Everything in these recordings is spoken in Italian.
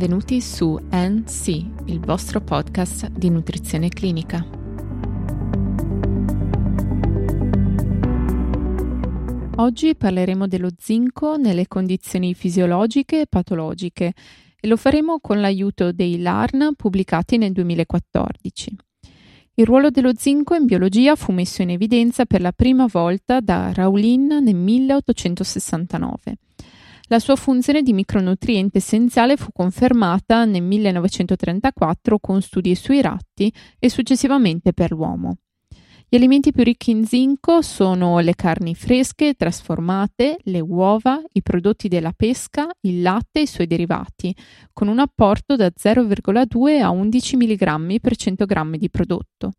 Benvenuti su NC, il vostro podcast di nutrizione clinica. Oggi parleremo dello zinco nelle condizioni fisiologiche e patologiche e lo faremo con l'aiuto dei LARN pubblicati nel 2014. Il ruolo dello zinco in biologia fu messo in evidenza per la prima volta da Raulin nel 1869 la sua funzione di micronutriente essenziale fu confermata nel 1934 con studi sui ratti e successivamente per l'uomo. Gli alimenti più ricchi in zinco sono le carni fresche, trasformate, le uova, i prodotti della pesca, il latte e i suoi derivati, con un apporto da 0,2 a 11 mg per 100 g di prodotto.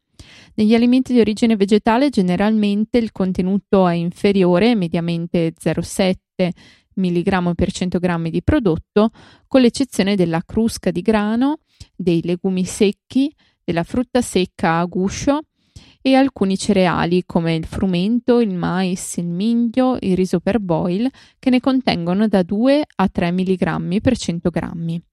Negli alimenti di origine vegetale generalmente il contenuto è inferiore, mediamente 0,7 mg per 100 g di prodotto, con l'eccezione della crusca di grano, dei legumi secchi, della frutta secca a guscio e alcuni cereali come il frumento, il mais, il miglio, il riso per boil, che ne contengono da 2 a 3 mg per 100 g.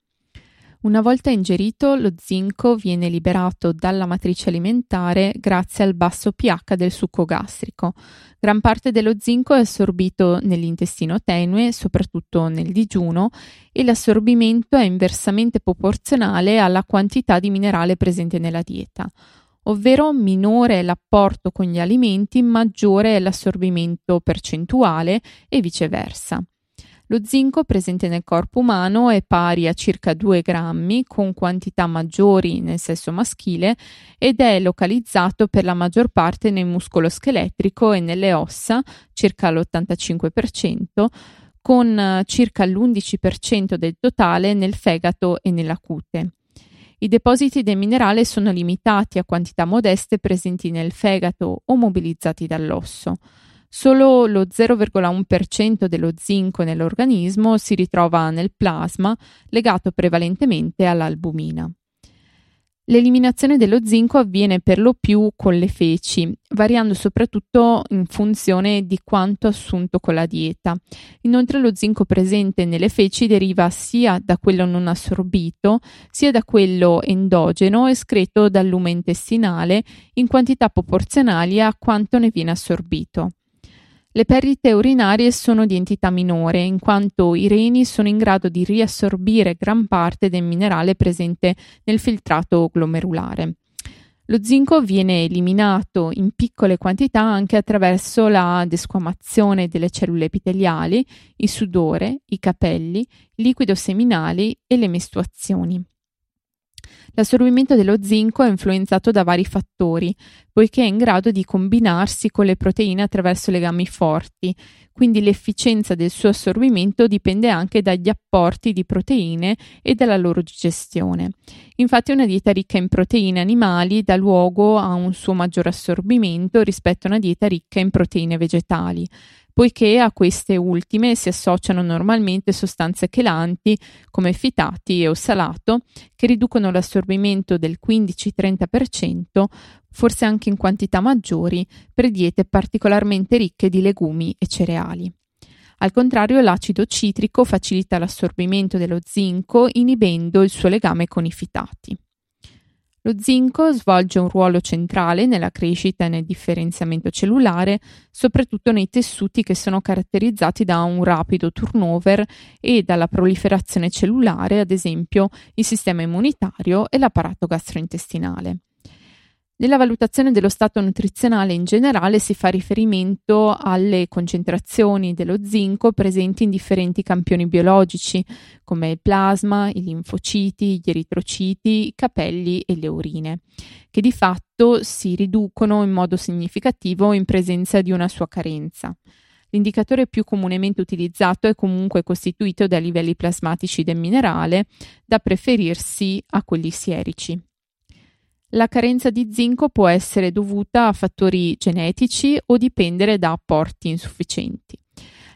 Una volta ingerito, lo zinco viene liberato dalla matrice alimentare grazie al basso pH del succo gastrico. Gran parte dello zinco è assorbito nell'intestino tenue, soprattutto nel digiuno, e l'assorbimento è inversamente proporzionale alla quantità di minerale presente nella dieta ovvero minore è l'apporto con gli alimenti, maggiore è l'assorbimento percentuale e viceversa. Lo zinco presente nel corpo umano è pari a circa 2 grammi, con quantità maggiori nel sesso maschile, ed è localizzato per la maggior parte nel muscolo scheletrico e nelle ossa, circa l'85%, con eh, circa l'11% del totale nel fegato e nella cute. I depositi del minerale sono limitati a quantità modeste presenti nel fegato o mobilizzati dall'osso. Solo lo 0,1% dello zinco nell'organismo si ritrova nel plasma, legato prevalentemente all'albumina. L'eliminazione dello zinco avviene per lo più con le feci, variando soprattutto in funzione di quanto assunto con la dieta. Inoltre lo zinco presente nelle feci deriva sia da quello non assorbito, sia da quello endogeno escreto dal lume intestinale in quantità proporzionali a quanto ne viene assorbito. Le perdite urinarie sono di entità minore, in quanto i reni sono in grado di riassorbire gran parte del minerale presente nel filtrato glomerulare. Lo zinco viene eliminato in piccole quantità anche attraverso la desquamazione delle cellule epiteliali, il sudore, i capelli, liquido seminali e le mestruazioni. L'assorbimento dello zinco è influenzato da vari fattori, poiché è in grado di combinarsi con le proteine attraverso legami forti, quindi l'efficienza del suo assorbimento dipende anche dagli apporti di proteine e dalla loro digestione. Infatti una dieta ricca in proteine animali dà luogo a un suo maggior assorbimento rispetto a una dieta ricca in proteine vegetali poiché a queste ultime si associano normalmente sostanze chelanti come fitati e ossalato che riducono l'assorbimento del 15-30%, forse anche in quantità maggiori, per diete particolarmente ricche di legumi e cereali. Al contrario, l'acido citrico facilita l'assorbimento dello zinco inibendo il suo legame con i fitati. Lo zinco svolge un ruolo centrale nella crescita e nel differenziamento cellulare, soprattutto nei tessuti che sono caratterizzati da un rapido turnover e dalla proliferazione cellulare, ad esempio il sistema immunitario e l'apparato gastrointestinale. Nella valutazione dello stato nutrizionale in generale si fa riferimento alle concentrazioni dello zinco presenti in differenti campioni biologici, come il plasma, i linfociti, gli eritrociti, i capelli e le urine, che di fatto si riducono in modo significativo in presenza di una sua carenza. L'indicatore più comunemente utilizzato è comunque costituito da livelli plasmatici del minerale, da preferirsi a quelli sierici. La carenza di zinco può essere dovuta a fattori genetici o dipendere da apporti insufficienti.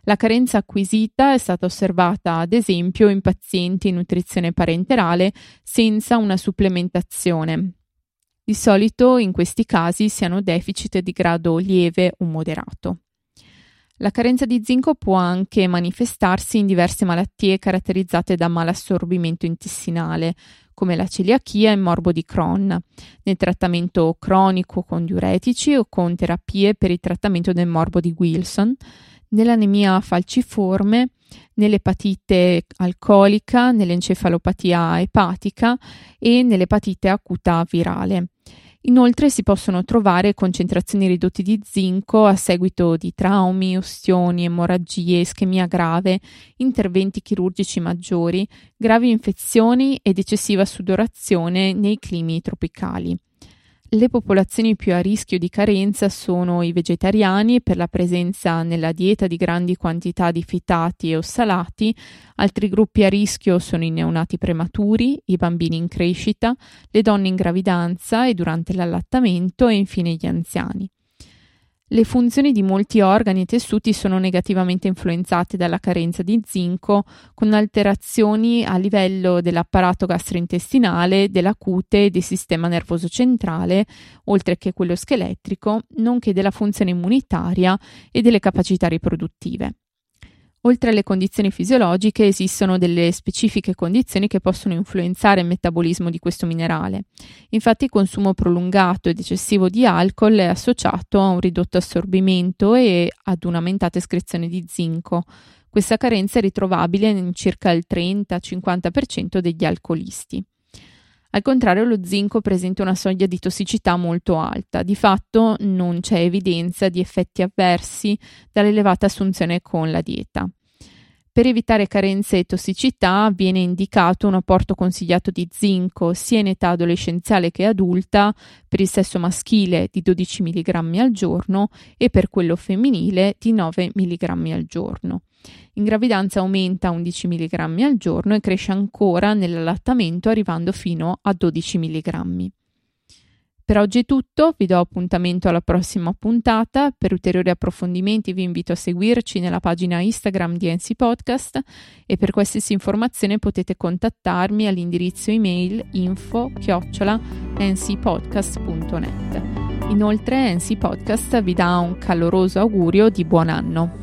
La carenza acquisita è stata osservata ad esempio in pazienti in nutrizione parenterale senza una supplementazione. Di solito in questi casi si hanno deficit di grado lieve o moderato. La carenza di zinco può anche manifestarsi in diverse malattie caratterizzate da malassorbimento intestinale, come la celiachia e il morbo di Crohn, nel trattamento cronico con diuretici o con terapie per il trattamento del morbo di Wilson, nell'anemia falciforme, nell'epatite alcolica, nell'encefalopatia epatica e nell'epatite acuta virale. Inoltre si possono trovare concentrazioni ridotte di zinco a seguito di traumi, ustioni, emorragie, ischemia grave, interventi chirurgici maggiori, gravi infezioni ed eccessiva sudorazione nei climi tropicali. Le popolazioni più a rischio di carenza sono i vegetariani per la presenza nella dieta di grandi quantità di fitati e ossalati, altri gruppi a rischio sono i neonati prematuri, i bambini in crescita, le donne in gravidanza e durante l'allattamento e infine gli anziani. Le funzioni di molti organi e tessuti sono negativamente influenzate dalla carenza di zinco, con alterazioni a livello dell'apparato gastrointestinale, della cute del sistema nervoso centrale, oltre che quello scheletrico, nonché della funzione immunitaria e delle capacità riproduttive. Oltre alle condizioni fisiologiche esistono delle specifiche condizioni che possono influenzare il metabolismo di questo minerale. Infatti il consumo prolungato ed eccessivo di alcol è associato a un ridotto assorbimento e ad un'aumentata escrezione di zinco. Questa carenza è ritrovabile in circa il 30-50% degli alcolisti. Al contrario, lo zinco presenta una soglia di tossicità molto alta. Di fatto non c'è evidenza di effetti avversi dall'elevata assunzione con la dieta. Per evitare carenze e tossicità viene indicato un apporto consigliato di zinco sia in età adolescenziale che adulta per il sesso maschile di 12 mg al giorno e per quello femminile di 9 mg al giorno. In gravidanza aumenta a 11 mg al giorno e cresce ancora nell'allattamento arrivando fino a 12 mg. Per oggi è tutto, vi do appuntamento alla prossima puntata. Per ulteriori approfondimenti vi invito a seguirci nella pagina Instagram di NC Podcast e per qualsiasi informazione potete contattarmi all'indirizzo email info-ncpodcast.net. Inoltre NC Podcast vi dà un caloroso augurio di buon anno.